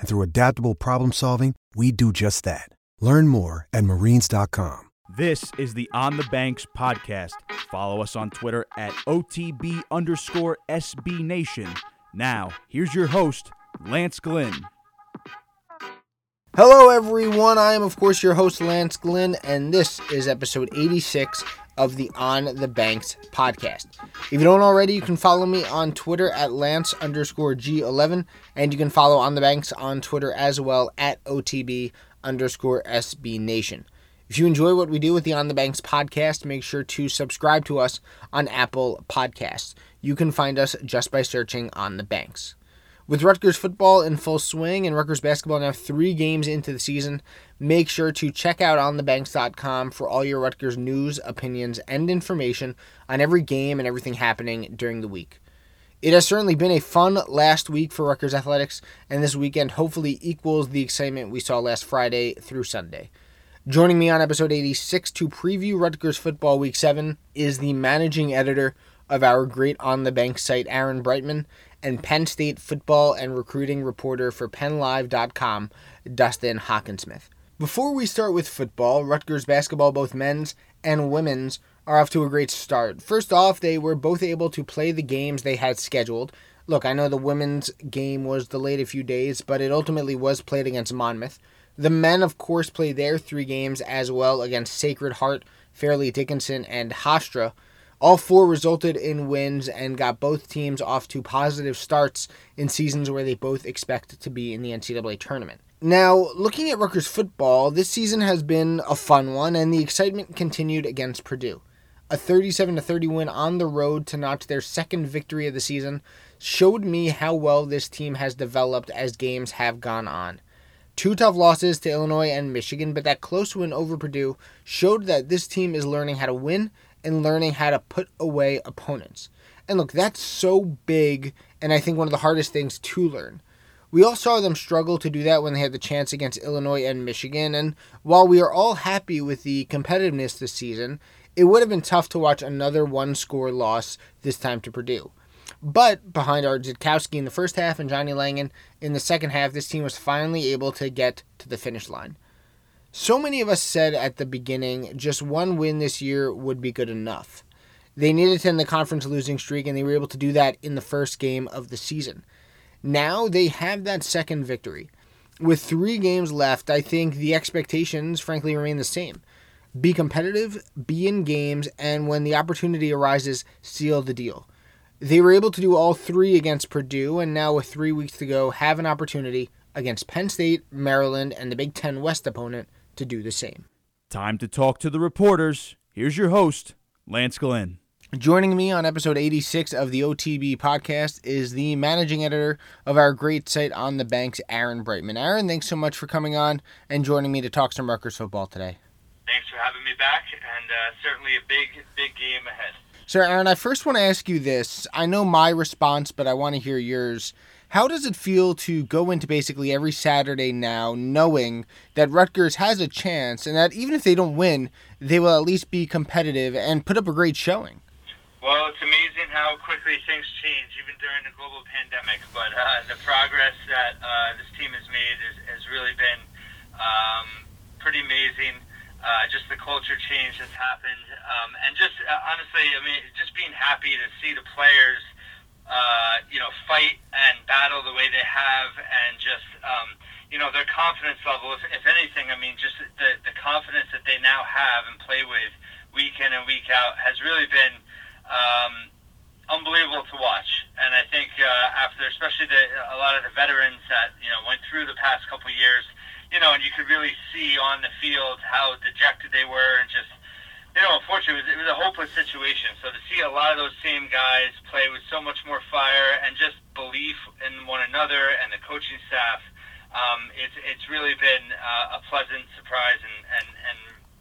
And through adaptable problem solving, we do just that. Learn more at marines.com. This is the On the Banks podcast. Follow us on Twitter at OTB underscore SB Nation. Now, here's your host, Lance Glynn. Hello, everyone. I am, of course, your host, Lance Glynn, and this is episode 86 of the On the Banks podcast. If you don't already, you can follow me on Twitter at Lance underscore G11, and you can follow On the Banks on Twitter as well at OTB underscore SB Nation. If you enjoy what we do with the On the Banks podcast, make sure to subscribe to us on Apple Podcasts. You can find us just by searching On the Banks. With Rutgers football in full swing and Rutgers basketball now three games into the season, make sure to check out onthebanks.com for all your Rutgers news, opinions, and information on every game and everything happening during the week. It has certainly been a fun last week for Rutgers athletics, and this weekend hopefully equals the excitement we saw last Friday through Sunday. Joining me on episode 86 to preview Rutgers football week 7 is the managing editor of our great On the Bank site, Aaron Breitman, and Penn State football and recruiting reporter for PennLive.com, Dustin Hockensmith. Before we start with football, Rutgers basketball, both men's and women's, are off to a great start. First off, they were both able to play the games they had scheduled. Look, I know the women's game was delayed a few days, but it ultimately was played against Monmouth. The men, of course, played their three games as well against Sacred Heart, Fairleigh Dickinson, and Hofstra. All four resulted in wins and got both teams off to positive starts in seasons where they both expect to be in the NCAA tournament. Now, looking at Rutgers football, this season has been a fun one, and the excitement continued against Purdue. A 37 30 win on the road to notch their second victory of the season showed me how well this team has developed as games have gone on. Two tough losses to Illinois and Michigan, but that close win over Purdue showed that this team is learning how to win and learning how to put away opponents. And look, that's so big, and I think one of the hardest things to learn. We all saw them struggle to do that when they had the chance against Illinois and Michigan, and while we are all happy with the competitiveness this season, it would have been tough to watch another one score loss this time to Purdue. But behind Art Sitkowski in the first half and Johnny Langan in the second half, this team was finally able to get to the finish line. So many of us said at the beginning just one win this year would be good enough. They needed to end the conference losing streak, and they were able to do that in the first game of the season. Now they have that second victory. With three games left, I think the expectations, frankly, remain the same. Be competitive, be in games, and when the opportunity arises, seal the deal. They were able to do all three against Purdue, and now with three weeks to go, have an opportunity against Penn State, Maryland, and the Big Ten West opponent to do the same. Time to talk to the reporters. Here's your host, Lance Glynn. Joining me on episode 86 of the OTB podcast is the managing editor of our great site on the banks, Aaron Breitman. Aaron, thanks so much for coming on and joining me to talk some Rutgers football today. Thanks for having me back, and uh, certainly a big, big game ahead. So, Aaron, I first want to ask you this. I know my response, but I want to hear yours. How does it feel to go into basically every Saturday now knowing that Rutgers has a chance and that even if they don't win, they will at least be competitive and put up a great showing? Well, it's amazing how quickly things change, even during the global pandemic. But uh, the progress that uh, this team has made is, has really been um, pretty amazing. Uh, just the culture change that's happened, um, and just uh, honestly, I mean, just being happy to see the players, uh, you know, fight and battle the way they have, and just um, you know their confidence level. If, if anything, I mean, just the the confidence that they now have and play with week in and week out has really been um, unbelievable to watch. And I think uh, after, especially the, a lot of the veterans that you know went through the past couple years you know, and you could really see on the field how dejected they were, and just, you know, unfortunately, it was, it was a hopeless situation. So to see a lot of those same guys play with so much more fire and just belief in one another and the coaching staff, um, it's it's really been uh, a pleasant surprise and, and, and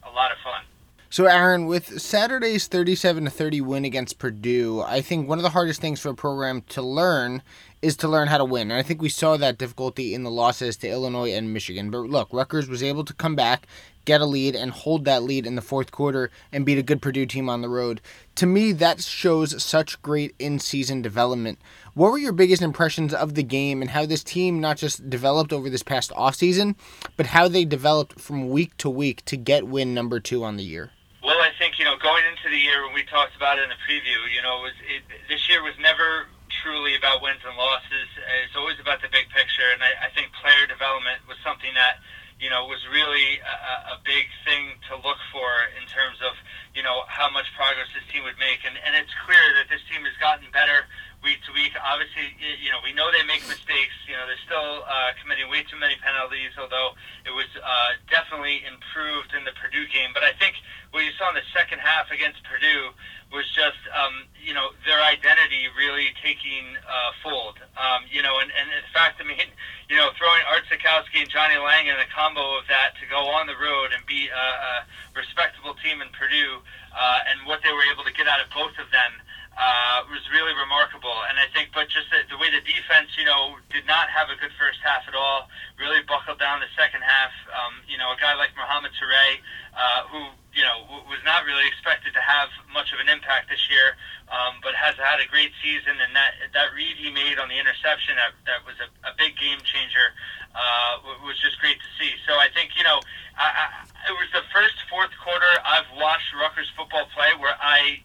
a lot of fun. So, Aaron, with Saturday's 37 to 30 win against Purdue, I think one of the hardest things for a program to learn is to learn how to win. And I think we saw that difficulty in the losses to Illinois and Michigan. But look, Rutgers was able to come back, get a lead, and hold that lead in the fourth quarter and beat a good Purdue team on the road. To me, that shows such great in season development. What were your biggest impressions of the game and how this team not just developed over this past offseason, but how they developed from week to week to get win number two on the year? Well, I think you know going into the year when we talked about it in the preview, you know, it was it, this year was never truly about wins and losses. It's always about the big picture, and I, I think player development was something that you know was really a, a big thing to look for in terms of you know how much progress this team would make, and and it's clear that this team has gotten better week to week. Obviously, you know, we know they make mistakes. You know, they're still uh, committing way too many penalties, although it was uh, definitely improved in the Purdue game. But I think what you saw in the second half against Purdue was just, um, you know, their identity really taking uh, fold. Um, you know, and, and in fact, I mean, you know, throwing Art Sitkowski and Johnny Langan a combo of that to go on the road and beat a, a respectable team in Purdue uh, and what they were able to get out of both of them uh, was really remarkable. And I think, but just the, the way the defense, you know, did not have a good first half at all, really buckled down the second half. Um, you know, a guy like Mohamed Toure, uh, who, you know, w- was not really expected to have much of an impact this year, um, but has had a great season. And that, that read he made on the interception, that, that was a, a big game changer, uh, was just great to see. So I think, you know, I, I, it was the first fourth quarter I've watched Rutgers football play where I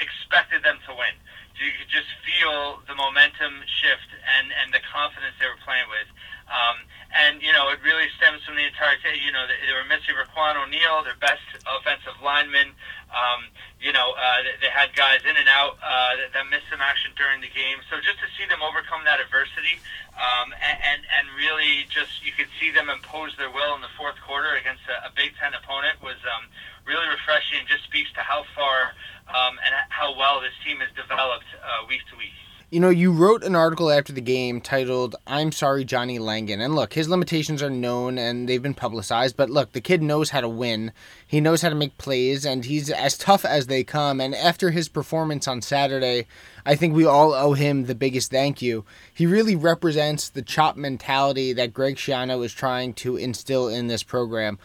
expected them to win. You could just feel the momentum shift and, and the confidence they were playing with. Um, and, you know, it really stems from the entire, t- you know, they, they were missing Raiqwon O'Neal, their best offensive lineman. Um, you know, uh, they, they had guys in and out uh, that, that missed some action during the game. So just to see them overcome that adversity um, and, and, and really just, you could see them impose their will in the fourth quarter against a, a Big Ten opponent was um, really refreshing just speaks to how far um, and how well this team has developed uh, week to week. You know, you wrote an article after the game titled I'm Sorry Johnny Langan. And look, his limitations are known and they've been publicized, but look, the kid knows how to win. He knows how to make plays and he's as tough as they come. And after his performance on Saturday, I think we all owe him the biggest thank you. He really represents the chop mentality that Greg Schiano is trying to instill in this program.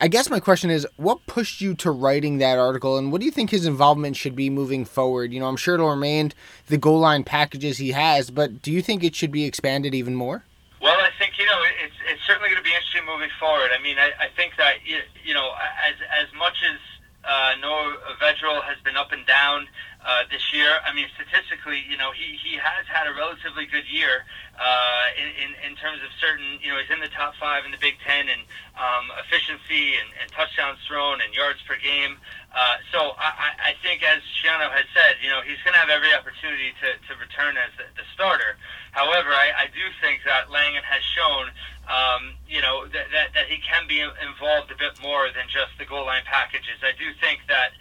I guess my question is, what pushed you to writing that article, and what do you think his involvement should be moving forward? You know, I'm sure it'll remain the goal line packages he has, but do you think it should be expanded even more? Well, I think you know it's it's certainly going to be interesting moving forward. I mean, I, I think that you know as as much as uh, Noah Vedral has been up and down uh, this year. I mean, statistically, you know, he, he has had a relatively good year uh, in, in, in terms of certain, you know, he's in the top five in the Big Ten in um, efficiency and, and touchdowns thrown and yards per game. Uh, so I, I think, as Schiano has said, you know, he's going to have every opportunity to, to return as the, the starter. However, I, I do think that Langan has shown um, you know, that, that, that he can be involved a bit more than just the goal line packages. I do think that,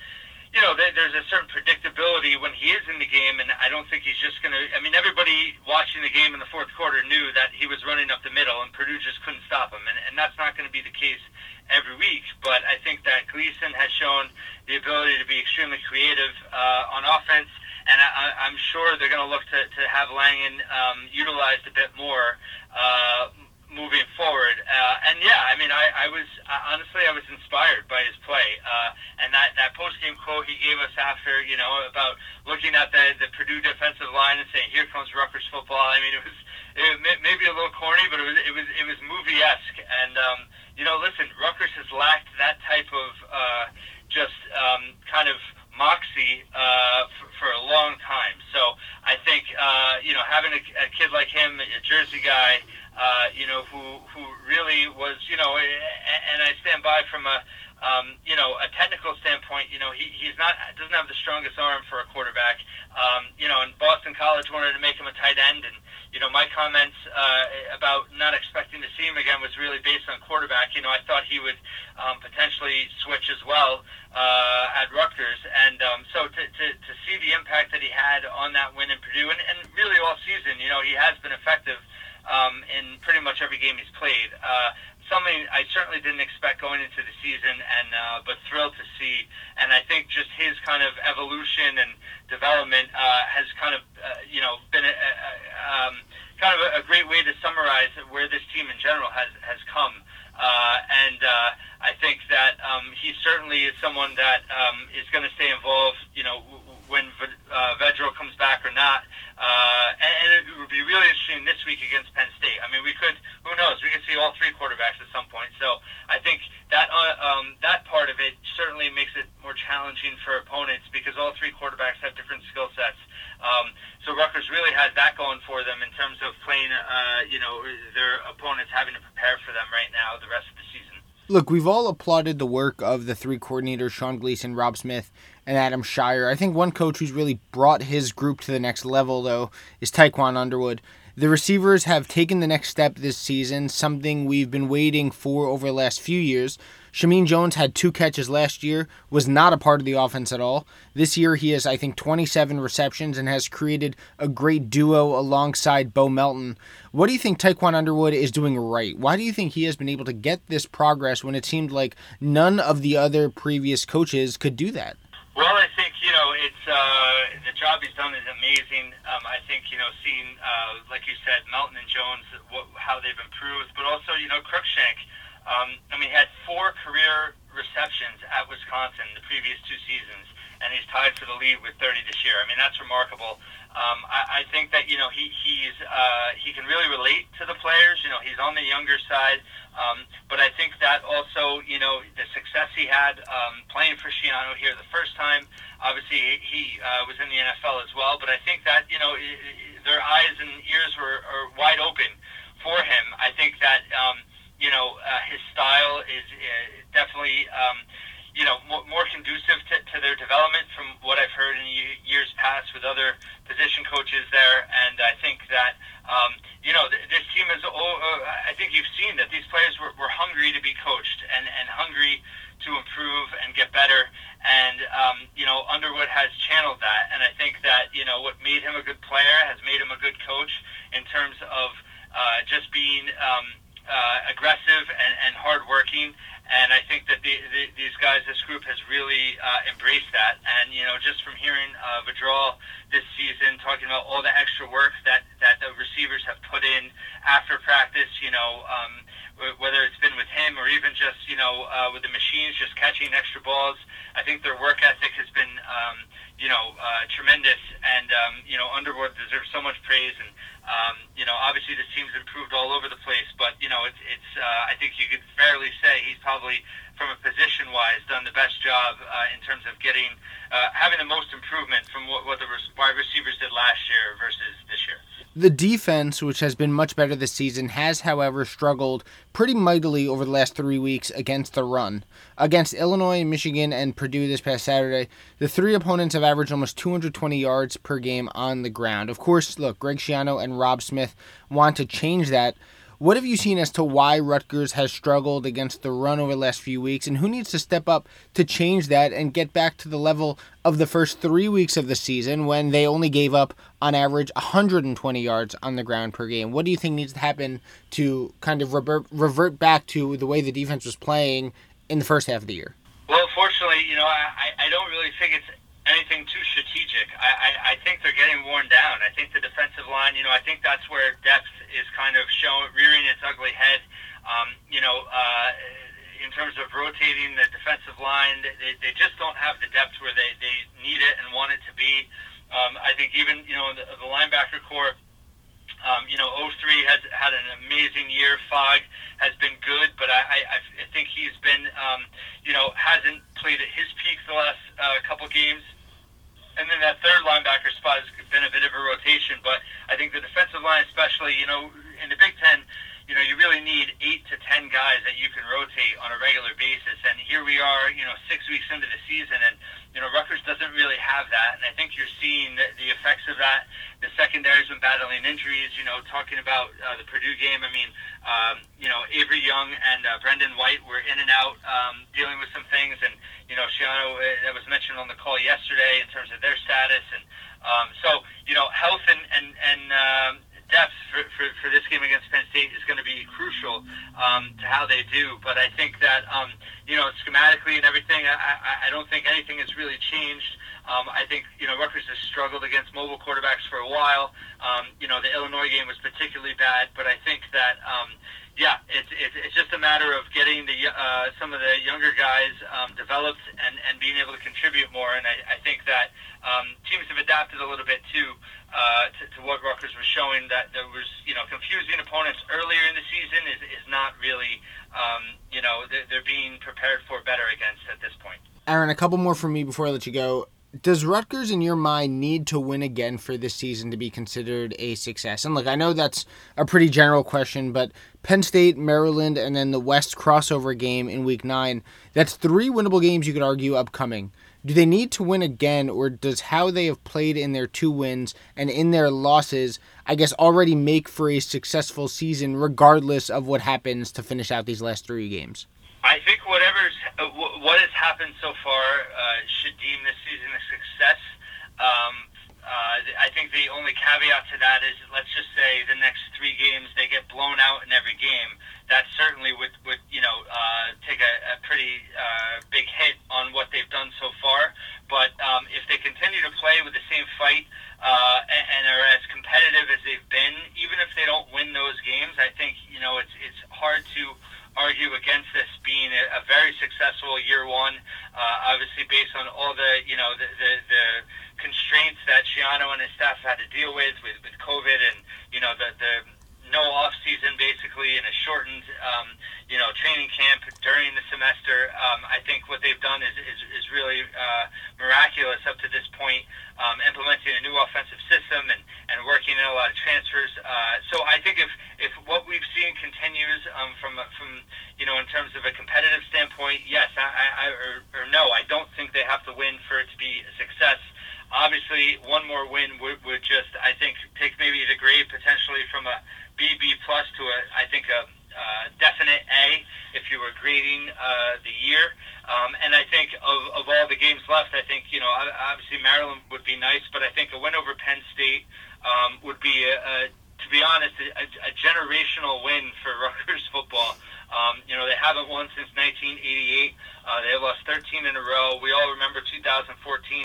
you know, there's a certain predictability when he is in the game, and I don't think he's just going to. I mean, everybody watching the game in the fourth quarter knew that he was running up the middle, and Purdue just couldn't stop him, and, and that's not going to be the case every week. But I think that Gleason has shown the ability to be extremely creative uh, on offense and I, I'm sure they're going to look to, to have Langan um, utilized a bit more uh, moving forward. Uh, and yeah, I mean, I, I was uh, honestly I was inspired by his play, uh, and that that post game quote he gave us after you know about looking at the the Purdue defensive line and saying, "Here comes Rutgers football." I mean, it was it may, maybe a little corny, but it was it was it was movie esque. And um, you know, listen, Rutgers has lacked that type of uh, just um, kind of moxie uh, for, for a long time. So I think uh, you know having a, a kid like him, a Jersey guy uh, you know, who who really was, you know, and I stand by from a, um, you know, a technical standpoint. You know, he he's not doesn't have the strongest arm for a quarterback. Um, you know, and Boston College wanted to make him a tight end, and you know, my comments uh, about not expecting to see him again was really based on quarterback. You know, I thought he would um, potentially switch as well uh, at Rutgers, and um, so to, to to see the impact that he had on that win in Purdue, and, and really all season, you know, he has been effective um, in pretty much every game he's played. Uh, something I certainly didn't expect going into the season, and uh, but thrilled to see. And I think just his kind of evolution and development uh, has kind of uh, you know been a, a, um, kind of a, a great way to summarize where this team in general has has come. Uh, and uh, I think that um, he certainly is someone that um, is going to stay involved. You know, when uh, Vedral comes back or not. Uh, and, and it would be really interesting this week against Penn State. I mean, we could, who knows? We could see all three quarterbacks at some point. So I think that uh, um, that part of it certainly makes it more challenging for opponents because all three quarterbacks have different skill sets. Um, so Rutgers really has that going for them in terms of playing, uh, you know, their opponents having to prepare for them right now the rest of the season. Look, we've all applauded the work of the three coordinators, Sean Gleason, Rob Smith, and Adam Scheier. I think one coach who's really brought his group to the next level, though, is Tiquan Underwood. The receivers have taken the next step this season, something we've been waiting for over the last few years. Shameen Jones had two catches last year, was not a part of the offense at all. This year he has, I think, 27 receptions and has created a great duo alongside Bo Melton. What do you think Tiquan Underwood is doing right? Why do you think he has been able to get this progress when it seemed like none of the other previous coaches could do that? Well, I think you know it's uh, the job he's done is amazing. Um, I think you know seeing, uh, like you said, Melton and Jones, what, how they've improved, but also you know Cruickshank um, I mean, had four career receptions at Wisconsin the previous two seasons, and he's tied for the lead with 30 this year. I mean, that's remarkable. Um, I, I think that you know he he's uh, he can really relate to the players. You know, he's on the younger side, um, but I think that also you know the success he had um, playing for Schiano here the first time. Obviously, he uh, was in the NFL as well, but I think that you know their eyes and ears were are wide open for him. I think that. Um, you know, uh, his style is uh, definitely, um, you know, more, more conducive to, to their development from what I've heard in years past with other position coaches there. And I think that, um, you know, this team is, oh, uh, I think you've seen that these players were, were hungry to be coached and, and hungry to improve and get better. And, um, you know, Underwood has channeled that. And I think that, you know, what made him a good player has made him a good coach in terms of uh, just being, um, uh, aggressive and, and hardworking. And I think that the, the, these guys, this group, has really uh, embraced that. And you know, just from hearing uh, Vedral this season talking about all the extra work that that the receivers have put in after practice, you know, um, whether it's been with him or even just you know uh, with the machines, just catching extra balls. I think their work ethic has been um, you know uh, tremendous, and um, you know Underwood deserves so much praise and um, you know, obviously this team's improved all over the place, but you know, it's it's. Uh, I think you could fairly say he's probably, from a position wise, done the best job uh, in terms of getting uh, having the most improvement from what, what the wide receivers did last year versus this year. The defense, which has been much better this season, has, however, struggled pretty mightily over the last three weeks against the run. Against Illinois, Michigan, and Purdue this past Saturday, the three opponents have averaged almost 220 yards per game on the ground. Of course, look, Greg Schiano and Rob Smith want to change that, what have you seen as to why Rutgers has struggled against the run over the last few weeks, and who needs to step up to change that and get back to the level of the first three weeks of the season when they only gave up, on average, 120 yards on the ground per game? What do you think needs to happen to kind of revert, revert back to the way the defense was playing in the first half of the year? Well, fortunately, you know, I, I don't really think it's anything too strategic. I, I, I think they're getting worn down. I think the defensive line, you know, I think that's where depth is kind of showing, rearing its ugly head. Um, you know, uh, in terms of rotating the defensive line, they, they just don't have the depth where they, they need it and want it to be. Um, I think even, you know, the, the linebacker core, um, you know, 03 has had an amazing year. Fogg has been good, but I, I, I think he's been, um, you know, hasn't played at his peak the last uh, couple games. And then that third linebacker spot has been a bit of a rotation, but I think the defensive line, especially, you know, in the Big Ten, you know, you really need eight to ten guys that you can rotate on a regular basis. And here we are, you know, six weeks into the season, and you know, Rutgers doesn't really have that. And I think you're seeing the, the effects of that. The secondary's been battling injuries. You know, talking about uh, the Purdue game. I mean, um, you know, Avery Young and uh, Brendon White were in and out, um, dealing with some things, and you know, Schiano uh, that was mentioned on the call yesterday in terms of their status, and um, so you know, health and and and um, depth for, for, for this game against Penn State is going to be crucial um, to how they do. But I think that, um, you know, schematically and everything, I, I, I don't think anything has really changed. Um, I think, you know, Rutgers has struggled against mobile quarterbacks for a while. Um, you know, the Illinois game was particularly bad, but I think that, um, yeah, it's, it's, it's just a matter of getting the uh, some of the younger guys um, developed and, and being able to contribute more. And I, I think that um, teams have adapted a little bit too uh, to, to what Rutgers was showing. That there was you know confusing opponents earlier in the season is, is not really um, you know they're, they're being prepared for better against at this point. Aaron, a couple more from me before I let you go does Rutgers, in your mind, need to win again for this season to be considered a success? And look, I know that's a pretty general question, but Penn State, Maryland, and then the West crossover game in week nine, that's three winnable games you could argue upcoming. Do they need to win again, or does how they have played in their two wins and in their losses, I guess, already make for a successful season regardless of what happens to finish out these last three games? I think whatever's uh, what has happened so far uh, should deem this season a success. Um, uh, I think the only caveat to that is, let's just say the next three games they get blown out in every game. That certainly would, would you know, uh, take a, a pretty uh, big hit on what they've done so far. But um, if they continue to play with the same fight uh, and, and are as competitive as they've been, even if they don't win those games, I think you know it's it's hard to argue against this being a, a very successful year one. Uh, obviously, based on all the you know the, the, the constraints that Schiano and his staff had to deal with with, with COVID and you know the the no off season basically in a shortened um, you know training camp during the semester. Um, I think what they've done is is, is really uh, miraculous up to this point, um, implementing a new offensive system and, and working in a lot of transfers. Uh, so I think if if what we've seen continues um, from from you know in terms of a competitive standpoint, yes, I, I or, or no, I don't think they have to win for it to be a success obviously one more win would, would just I think take maybe the grade potentially from a B B plus to a I think a uh, definite A if you were grading uh, the year. Um, and I think of, of all the games left, I think you know obviously Maryland would be nice, but I think a win over Penn State um, would be a, a, to be honest a, a generational win for Rutgers football. Um, you know, they haven't won since 1988. Uh, they lost 13 in a row. We all remember 2014,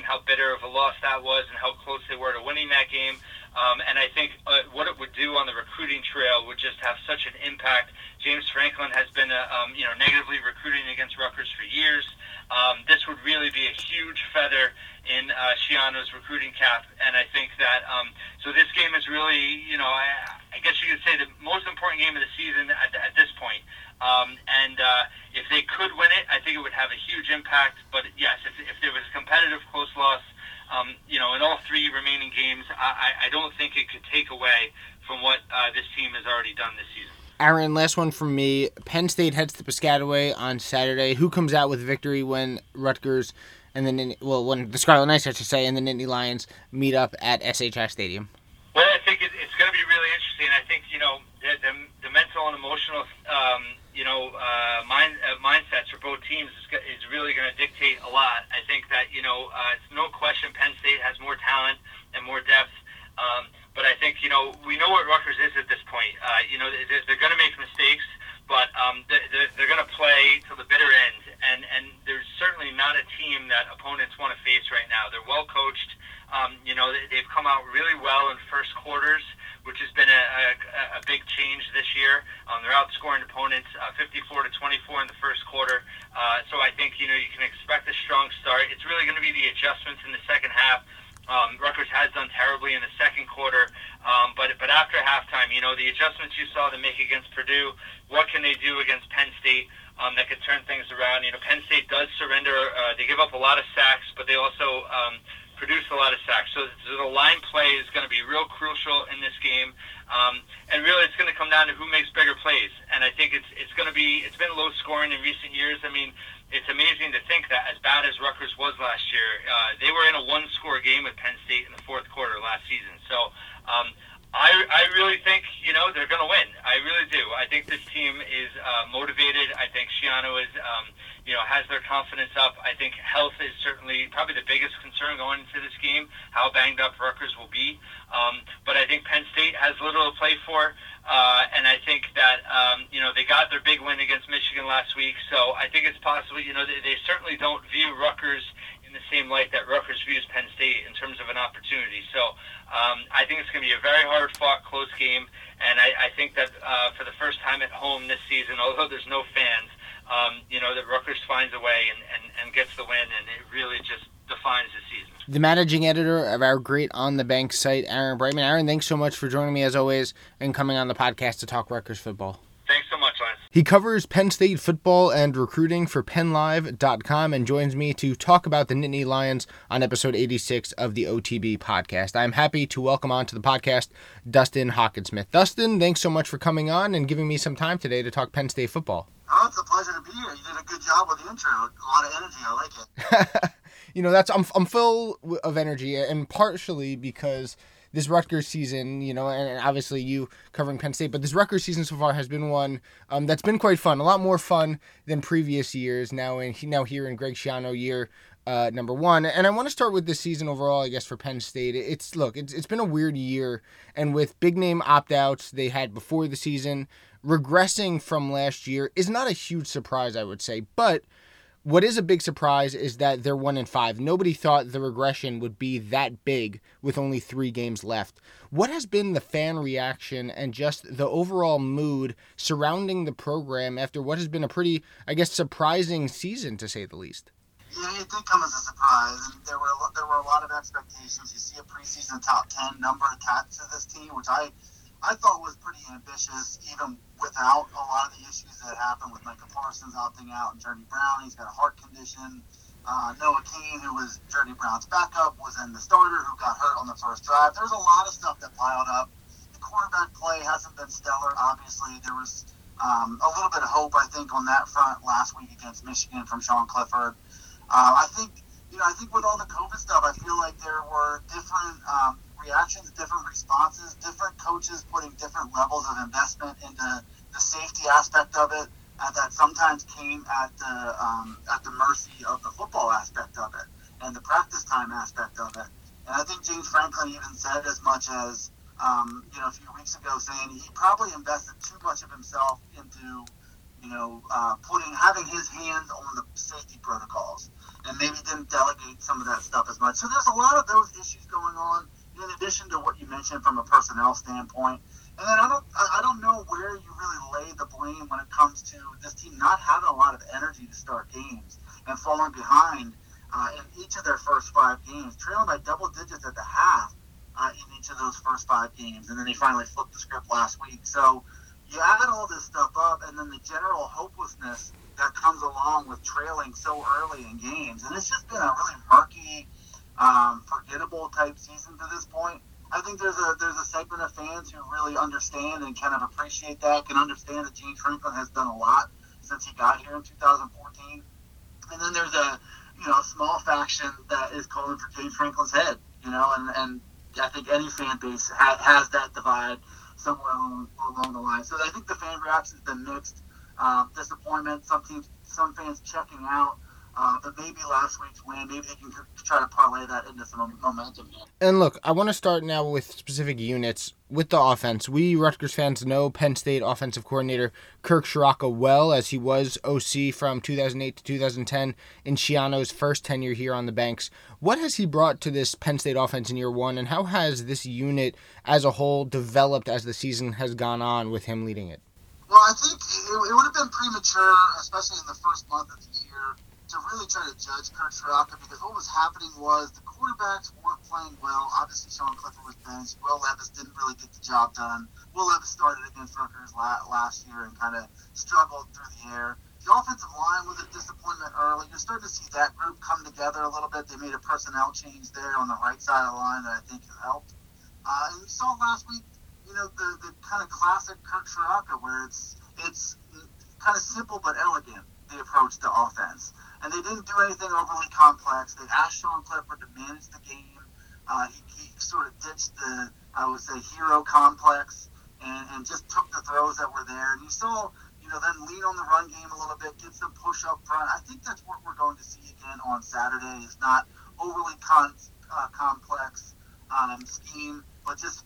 how bitter of a loss that was and how close they were to winning that game. Um, and I think uh, what it would do on the recruiting trail would just have such an impact. James Franklin has been, uh, um, you know, negatively recruiting against Rutgers for years. Um, this would really be a huge feather in uh, Schiano's recruiting cap, and I think that um, so this game is really, you know, I, I guess you could say the most important game of the season at, at this point. Um, and uh, if they could win it, I think it would have a huge impact. But yes, if, if there was a competitive close loss, um, you know, in all three remaining games, I, I don't think it could take away from what uh, this team has already done this season. Aaron, last one from me. Penn State heads to Piscataway on Saturday. Who comes out with victory when Rutgers and then well when the Scarlet Knights, I should say, and the Nittany Lions meet up at SHI Stadium? Well, I think it, it's going to be really interesting. I think you know the, the, the mental and emotional um, you know, uh, mind, uh, mindsets for both teams is, is really going to dictate a lot. I think that, you know, uh, it's no question Penn State has more talent and more depth. Um, but I think, you know, we know what Rutgers is at this point. Uh, you know, they're, they're going to make mistakes, but um, they're, they're going to play till the bitter end. and and there's certainly not a team that opponents want to face right now. They're well coached. Um, you know, they, they've come out really well in first quarters, which has been a, a, a big change this year. Um, they're outscoring opponents uh, 54 to 24 in the first quarter. Uh, so I think you know you can expect a strong start. It's really going to be the adjustments in the second half. Um, Rutgers has done terribly in the second quarter, um, but but after halftime, you know the adjustments you saw them make against Purdue. What can they do against Penn State? Um, that could turn things around. You know, Penn State does surrender. Uh, they give up a lot of sacks, but they also um, produce a lot of sacks. So, so the line play is going to be real crucial in this game. Um, and really, it's going to come down to who makes bigger plays. And I think it's it's going to be it's been low scoring in recent years. I mean, it's amazing to think that as bad as Rutgers was last year, uh, they were in a one score game with Penn State in the fourth quarter last season. So. Um, I, I really think you know they're going to win. I really do. I think this team is uh, motivated. I think Schiano is um, you know, has their confidence up. I think health is certainly probably the biggest concern going into this game, how banged up Rutgers will be. Um, but I think Penn State has little to play for. Uh, and I think that, um, you know, they got their big win against Michigan last week. So I think it's possible, you know, they, they certainly don't view Rutgers in the same light that Rutgers views Penn State in terms of an opportunity. So um, I think it's going to be a very hard fought, close game. And I, I think that uh, for the first time at home this season, although there's no fans, um, you know, that Rutgers finds a way and, and, and gets the win, and it really just defines the season. The managing editor of our great On the Bank site, Aaron Breitman. Aaron, thanks so much for joining me as always and coming on the podcast to talk Rutgers football. Thanks so much, Lance. He covers Penn State football and recruiting for PennLive.com and joins me to talk about the Nittany Lions on episode 86 of the OTB podcast. I'm happy to welcome on to the podcast Dustin Hockensmith. Dustin, thanks so much for coming on and giving me some time today to talk Penn State football. Oh, it's a pleasure to be here. You did a good job with the intro. A lot of energy. I like it. you know, that's I'm I'm full of energy, and partially because this Rutgers season, you know, and obviously you covering Penn State, but this Rutgers season so far has been one um, that's been quite fun, a lot more fun than previous years. Now in now here in Greg Schiano year uh, number one, and I want to start with this season overall. I guess for Penn State, it's look, it's it's been a weird year, and with big name opt outs they had before the season regressing from last year is not a huge surprise, I would say. But what is a big surprise is that they're one in five. Nobody thought the regression would be that big with only three games left. What has been the fan reaction and just the overall mood surrounding the program after what has been a pretty, I guess, surprising season to say the least? Yeah, it did come as a surprise, and there were there were a lot of expectations. You see a preseason top ten number attached to this team, which I I thought was pretty ambitious, even without a lot of the issues that happened with Micah Parsons opting out and Journey Brown. He's got a heart condition. Uh, Noah Cain, who was Journey Brown's backup, was in the starter who got hurt on the first drive. There's a lot of stuff that piled up. The quarterback play hasn't been stellar. Obviously, there was um, a little bit of hope, I think, on that front last week against Michigan from Sean Clifford. Uh, I think, you know, I think with all the COVID stuff, I feel like there were different um, reactions, different responses, different coaches putting different levels of investment into the safety aspect of it, and that sometimes came at the um, at the mercy of the football aspect of it and the practice time aspect of it. And I think James Franklin even said as much as um, you know a few weeks ago, saying he probably invested too much of himself into you know uh, putting having his hands on the safety protocols and maybe didn't delegate some of that stuff as much. So there's a lot of those issues going on in addition to what you mentioned from a personnel standpoint. And then I don't, I don't know where you really lay the blame when it comes to this team not having a lot of energy to start games and falling behind uh, in each of their first five games, trailing by double digits at the half uh, in each of those first five games, and then they finally flipped the script last week. So you add all this stuff up, and then the general hopelessness that comes along with trailing so early in games, and it's just been a really murky um, forgettable type season to this point. I think there's a there's a segment of fans who really understand and kind of appreciate that, can understand that Gene Franklin has done a lot since he got here in 2014. And then there's a you know a small faction that is calling for Gene Franklin's head, you know, and and I think any fan base ha- has that divide somewhere along, along the line. So I think the fan reaction's been mixed. Um, disappointment. Some teams, some fans checking out Uh, but maybe last week's win, maybe they can try to parlay that into some momentum. And look, I want to start now with specific units with the offense. We Rutgers fans know Penn State offensive coordinator Kirk Ciarrocca well, as he was OC from 2008 to 2010 in Schiano's first tenure here on the Banks. What has he brought to this Penn State offense in year one, and how has this unit as a whole developed as the season has gone on with him leading it? Well, I think it, it would have been premature, especially in the first month of the year, to really try to judge Kirk Ciarrocca because what was happening was the quarterbacks weren't playing well. Obviously, Sean Clifford was benched. Will Levis didn't really get the job done. Will Levis started against Rutgers last year and kind of struggled through the air. The offensive line was a disappointment early. You're starting to see that group come together a little bit. They made a personnel change there on the right side of the line that I think helped. Uh, and we saw last week, you know, the, the kind of classic Kirk Ciarrocca where it's it's kind of simple but elegant the approach to offense and they didn't do anything overly complex. They asked Sean Clifford to manage the game. Uh, he, he, sort of ditched the, I would say, hero complex and, and just took the throws that were there. And you saw, you know, then lean on the run game a little bit, get some push up front. I think that's what we're going to see again on Saturday. Is not overly con, uh, complex um, scheme, but just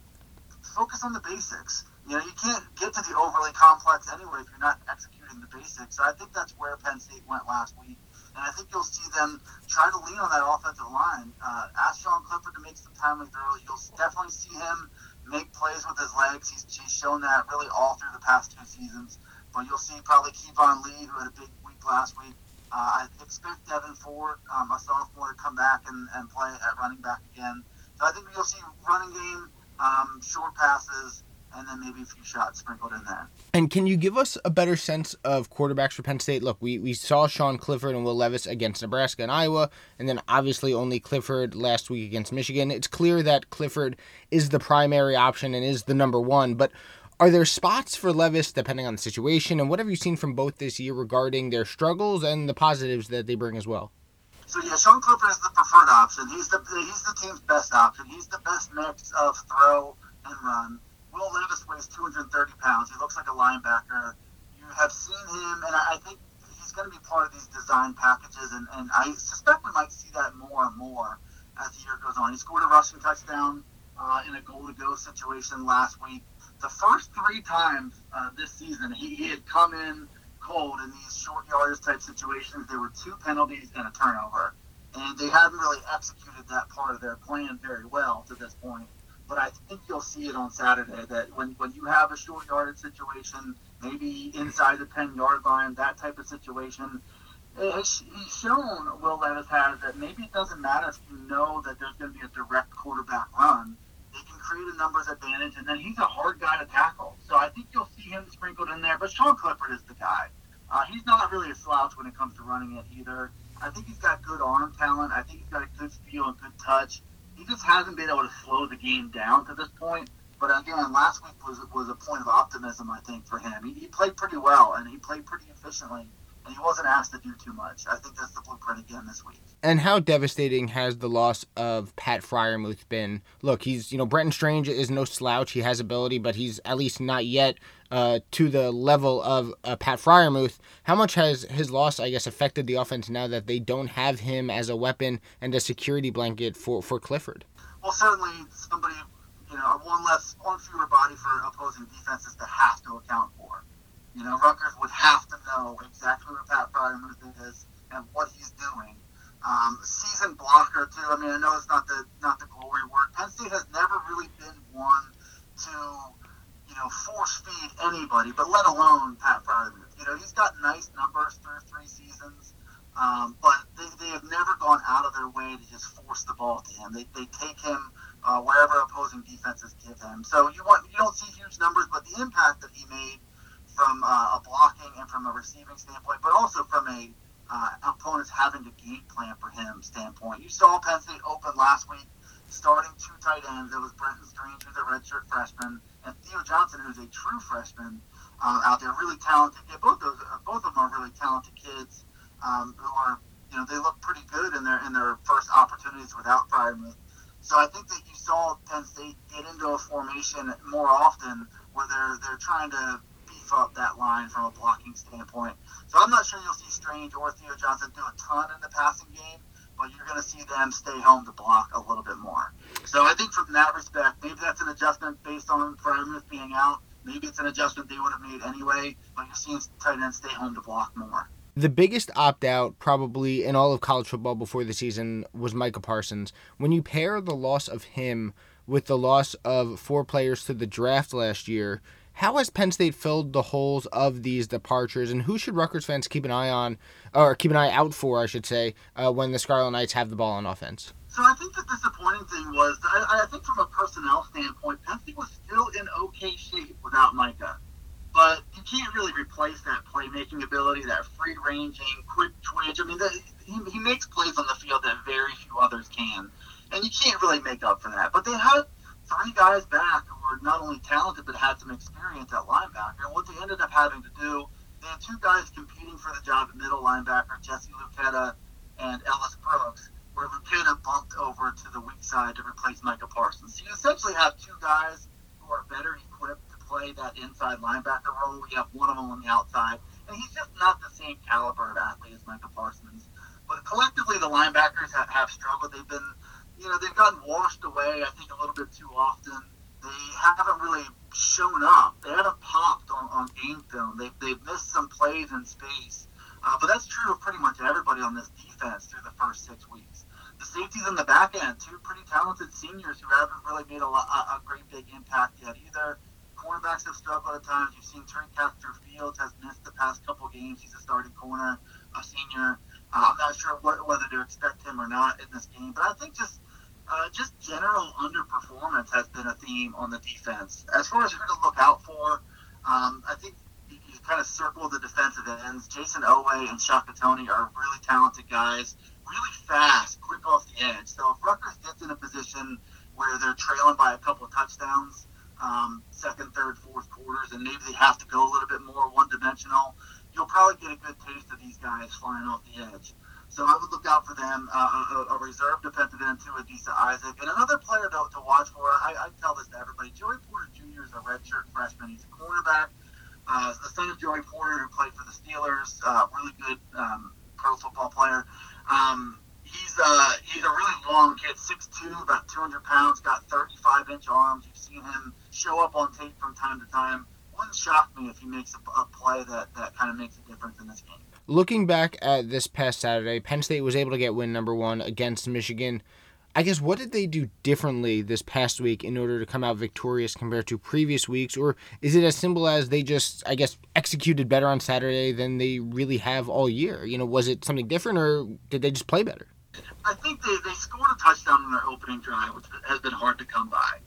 focus on the basics. You know, you can't get to the overly complex anyway if you're not executing the basics. So I think that's where Penn State went last week and I think you'll see them try to lean on that offensive line. Uh, ask Sean Clifford to make some timely throws. You'll definitely see him make plays with his legs. He's, he's shown that really all through the past two seasons. But you'll see probably Keyvone Lee, who had a big week last week. Uh, I expect Devyn Ford, um, a sophomore, to come back and, and play at running back again. So I think you'll see running game, um, short passes, and then maybe a few shots sprinkled in there. And can you give us a better sense of quarterbacks for Penn State? Look, we, we saw Sean Clifford and Will Levis against Nebraska and Iowa, and then obviously only Clifford last week against Michigan. It's clear that Clifford is the primary option and is the number one, but are there spots for Levis depending on the situation? And what have you seen from both this year regarding their struggles and the positives that they bring as well? So yeah, Sean Clifford is the preferred option. He's the he's the team's best option. He's the best mix of throw and run. Will Levis weighs 230 pounds. He looks like a linebacker. You have seen him, and I think he's going to be part of these design packages, and, and I suspect we might see that more and more as the year goes on. He scored a rushing touchdown uh, in a goal to go situation last week. The first three times uh, this season, he, he had come in cold in these short yardage type situations. There were two penalties and a turnover, and they hadn't really executed that part of their plan very well to this point but I think you'll see it on Saturday that when, when you have a short yardage situation, maybe inside the 10 yard line, that type of situation, he's shown, Will Levis has, that maybe it doesn't matter if you know that there's going to be a direct quarterback run. They can create a numbers advantage, and then he's a hard guy to tackle. So I think you'll see him sprinkled in there. But Sean Clifford is the guy. Uh, he's not really a slouch when it comes to running it either. I think he's got good arm talent. I think he's got a good feel and good touch he just hasn't been able to slow the game down to this point. But again, last week was was a point of optimism, I think, for him. He, he played pretty well and he played pretty efficiently, and he wasn't asked to do too much. I think that's the blueprint again this week. And how devastating has the loss of Pat Freiermuth been? Look, he's you know Brenton Strange is no slouch. He has ability, but he's at least not yet uh, to the level of uh, Pat Freiermuth. How much has his loss, I guess, affected the offense now that they don't have him as a weapon and a security blanket for, for Clifford? Well, certainly somebody, you know, one less, one fewer body for opposing defenses to have to account for. You know, Rutgers would have to know exactly where Pat Freiermuth is and what he's doing. Um, season blocker too. I mean, I know it's not the not the glory word. Penn State has never really been one to you know, force feed anybody, but let alone Pat Freiermuth. You know, he's got nice numbers through three seasons, um, but they, they have never gone out of their way to just force the ball to him. They, they take him uh, wherever opposing defenses give him. So you want you don't see huge numbers, but the impact that he made from uh, a blocking and from a receiving standpoint, but also from a uh, opponents having to game plan for him standpoint. You saw Penn State open last week, starting two tight ends. It was Brenton Strange, who's a redshirt freshman, and Theo Johnson, who's a true freshman uh, out there, really talented. Yeah, both those, uh, both of them are really talented kids um, who are, you know, they look pretty good in their in their first opportunities without Freiermuth. So I think that you saw Penn State get into a formation more often where they're they're trying to beef up that line from a blocking standpoint. So I'm not sure you'll see Strange or Theo Johnson do a ton in the passing game, you're going to see them stay home to block a little bit more. So I think from that respect, maybe that's an adjustment based on Freiermuth being out. Maybe it's an adjustment they would have made anyway, but you're seeing tight ends stay home to block more. The biggest opt out, probably in all of college football before the season, was Micah Parsons. When you pair the loss of him with the loss of four players to the draft last year, how has Penn State filled the holes of these departures, and who should Rutgers fans keep an eye on, or keep an eye out for, I should say, uh, when the Scarlet Knights have the ball on offense? So I think the disappointing thing was, I, I think from a personnel standpoint, Penn State was still in okay shape without Micah but you can't really replace that playmaking ability, that free ranging, quick twitch. I mean, the, he, he makes plays on the field that very few others can, and you can't really make up for that. But they had three guys back who were not only talented but had some experience at linebacker. And what they ended up having to do, they had two guys competing for the job at middle linebacker, Jesse Luketa and Ellis Brooks, where Luketa bumped over to the weak side to replace Micah Parsons. So you essentially have two guys who are better equipped to play that inside linebacker role. We have one of them on the outside, and he's just not the same caliber of athlete as Micah Parsons. But collectively, the linebackers have, have struggled. They've been, you know, they've gotten washed away. I think a little bit too often. They haven't really shown up. They haven't popped on, on game film. They've, they've missed some plays in space. Uh, but that's true of pretty much everybody on this defense through the first six weeks. The safeties in the back end, two pretty talented seniors who haven't really made a, lot, a, a great big impact yet either cornerbacks have struggled at times. You've seen Trent Castro Fields has missed the past couple games. He's a starting corner, a senior. Uh, I'm not sure what, whether to expect him or not in this game, but I think just uh, just general underperformance has been a theme on the defense. As far as who to look out for, um, I think you, kind of circle the defensive ends. Jayson Oweh and Shaka Toney are really talented guys, really fast, quick off the edge. So if Rutgers gets in a position where they're trailing by a couple of touchdowns, um, second, third, fourth quarters, and maybe they have to go a little bit more one dimensional, you'll probably get a good taste of these guys flying off the edge. So I would look out for them. Uh, a, a reserve defensive end to Adisa Isaac, and another player to, to watch for. I, I tell this to everybody. Joey Porter Jr. is a redshirt freshman. He's a cornerback. Uh, the son of Joey Porter, who played for the Steelers, uh, really good um, pro football player. Um, he's uh, he's a really long kid, 6'2", about 200 pounds, got 35 inch arms. You've seen him show up on tape from time to time. Wouldn't shock me if he makes a, a play that, that kind of makes a difference in this game. Looking back at this past Saturday, Penn State was able to get win number one against Michigan. I guess what did they do differently this past week in order to come out victorious compared to previous weeks, or is it as simple as they just, I guess, executed better on Saturday than they really have all year? You know, was it something different, or did they just play better? I think they, they scored a touchdown in their opening drive, which has been hard to come by.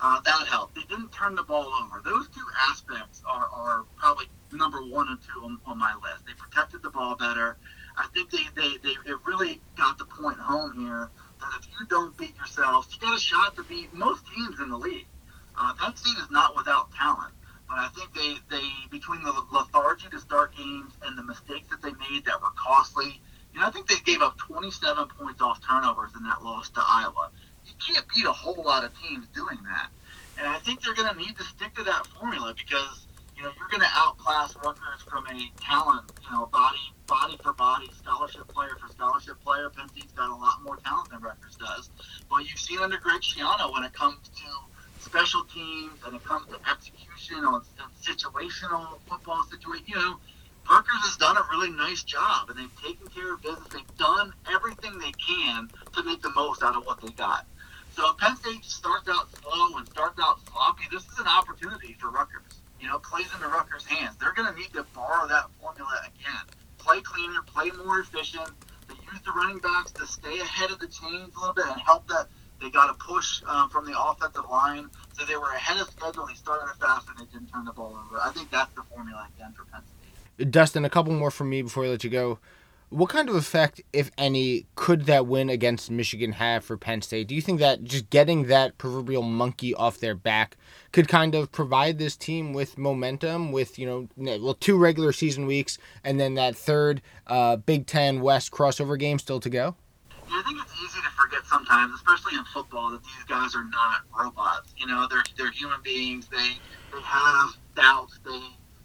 Uh, that helped. They didn't turn the ball over. Those two aspects are, are probably number one and two on, on my list. They protected the ball better. I think they, they, they it really got the point home here that if you don't beat yourselves, you got a shot to beat most teams in the league. Uh, Penn State is not without talent, but I think they, they between the lethargy to start games and the mistakes that they made that were costly – you know, I think they gave up 27 points off turnovers in that loss to Iowa. You can't beat a whole lot of teams doing that. And I think they're going to need to stick to that formula because, know, you're going to outclass Rutgers from a talent, you know, body body for body, scholarship player for scholarship player. Penn State's got a lot more talent than Rutgers does. But you've seen under Greg Schiano when it comes to special teams and it comes to execution on situational football situation, you know, Rutgers has done a really nice job, and they've taken care of business. They've done everything they can to make the most out of what they got. So Penn State starts out slow and starts out sloppy, this is an opportunity for Rutgers. You know, plays into Rutgers' hands. They're going to need to borrow that formula again. Play cleaner, play more efficient. They use the running backs to stay ahead of the chains a little bit and help that. They got a push um, from the offensive line, so they were ahead of schedule. They started fast and they didn't turn the ball over. I think that's the formula again for Penn State. Dustin, a couple more from me before I let you go. What kind of effect, if any, could that win against Michigan have for Penn State? Do you think that just getting that proverbial monkey off their back could kind of provide this team with momentum, with you know, well, two regular season weeks, and then that third uh, Big Ten West crossover game still to go? Yeah, I think it's easy to forget sometimes, especially in football, that these guys are not robots. You know, they're they're human beings. They they have doubts. They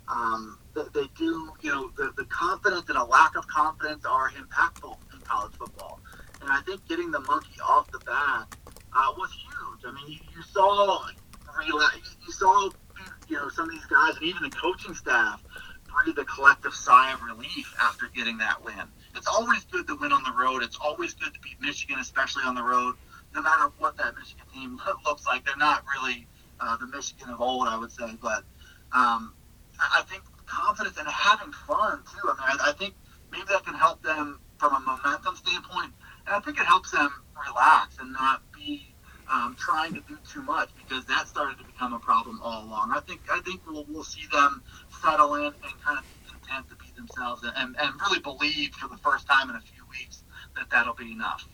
Um, they, they do, you know, the, the confidence and a lack of confidence are impactful in college football. And I think getting the monkey off the back uh, was huge. I mean, you, you saw, you saw, you know, some of these guys and even the coaching staff breathe a collective sigh of relief after getting that win. It's always good to win on the road. It's always good to beat Michigan, especially on the road. No matter what that Michigan team looks like, they're not really uh, the Michigan of old, I would say. But um, I think confidence and having fun too. I mean, I, I think maybe that can help them from a momentum standpoint, and I think it helps them relax and not be um, trying to do too much because that started to become a problem all along. I think I think we'll, we'll see them settle in and kind of be content to be themselves and, and really believe for the first time in a few weeks that that'll be enough.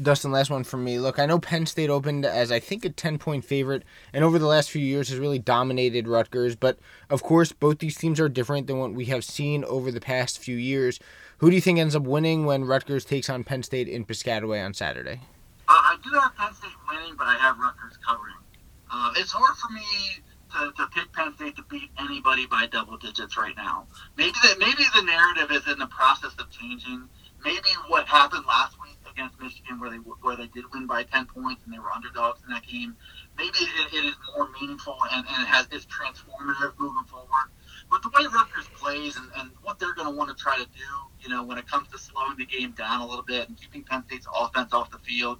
Dustin, last one from me. Look, I know Penn State opened as I think a 10 point favorite, and over the last few years has really dominated Rutgers. But of course, both these teams are different than what we have seen over the past few years. Who do you think ends up winning when Rutgers takes on Penn State in Piscataway on Saturday? Uh, I do have Penn State winning, but I have Rutgers covering. Uh, it's hard for me to, to pick Penn State to beat anybody by double digits right now. Maybe the, maybe the narrative is in the process of changing. Maybe what happened last week against Michigan, where they where they did win by ten points and they were underdogs in that game, maybe it, it is more meaningful and, and it has is transformative moving forward. But the way Rutgers plays and, and what they're going to want to try to do, you know, when it comes to slowing the game down a little bit and keeping Penn State's offense off the field,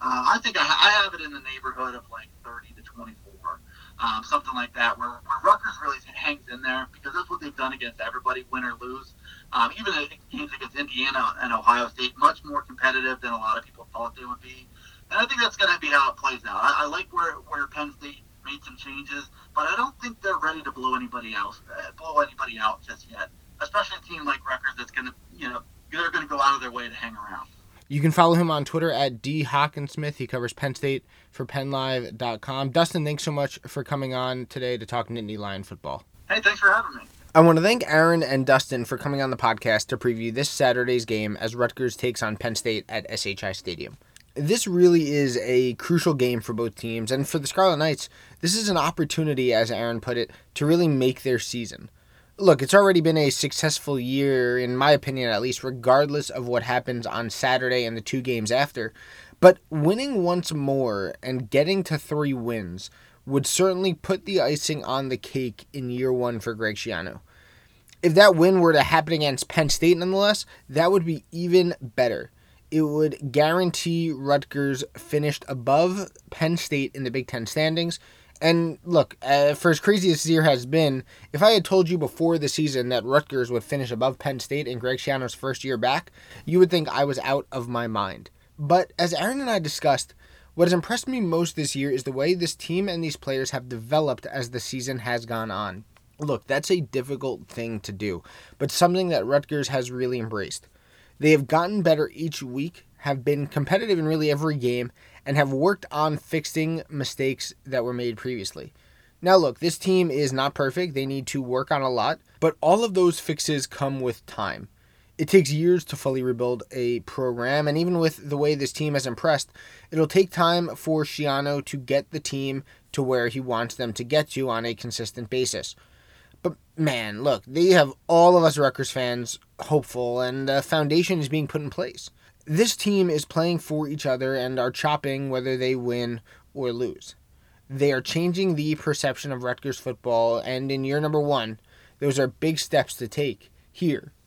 uh, I think I, I have it in the neighborhood of like 30 to 24, um, something like that, where, where Rutgers really hangs in there because that's what they've done against everybody, win or lose. Um, even games against Indiana and Ohio State, much more competitive than a lot of people thought they would be. And I think that's going to be how it plays out. I, I like where, where Penn State made some changes, but I don't think they're ready to blow anybody else, uh, blow anybody out just yet. Especially a team like Rutgers that's going to, you know, they're going to go out of their way to hang around. You can follow him on Twitter at D Hockensmith. He covers Penn State for PennLive.com. Dustin, thanks so much for coming on today to talk Nittany Lion football. Hey, thanks for having me. I want to thank Aaron and Dustin for coming on the podcast to preview this Saturday's game as Rutgers takes on Penn State at SHI Stadium. This really is a crucial game for both teams, and for the Scarlet Knights, this is an opportunity, as Aaron put it, to really make their season. Look, it's already been a successful year, in my opinion at least, regardless of what happens on Saturday and the two games after. But winning once more and getting to three wins would certainly put the icing on the cake in year one for Greg Schiano. If that win were to happen against Penn State, nonetheless, that would be even better. It would guarantee Rutgers finished above Penn State in the Big Ten standings. And look, uh, for as crazy as this year has been, if I had told you before the season that Rutgers would finish above Penn State in Greg Schiano's first year back, you would think I was out of my mind. But as Aaron and I discussed, what has impressed me most this year is the way this team and these players have developed as the season has gone on. Look, that's a difficult thing to do, but something that Rutgers has really embraced. They have gotten better each week, have been competitive in really every game, and have worked on fixing mistakes that were made previously. Now, look, this team is not perfect. They need to work on a lot, but all of those fixes come with time it takes years to fully rebuild a program, and even with the way this team has impressed, it'll take time for Schiano to get the team to where he wants them to get to on a consistent basis. But man, look, they have all of us Rutgers fans hopeful, and the foundation is being put in place. This team is playing for each other and are chopping whether they win or lose. They are changing the perception of Rutgers football, and in year number one, those are big steps to take here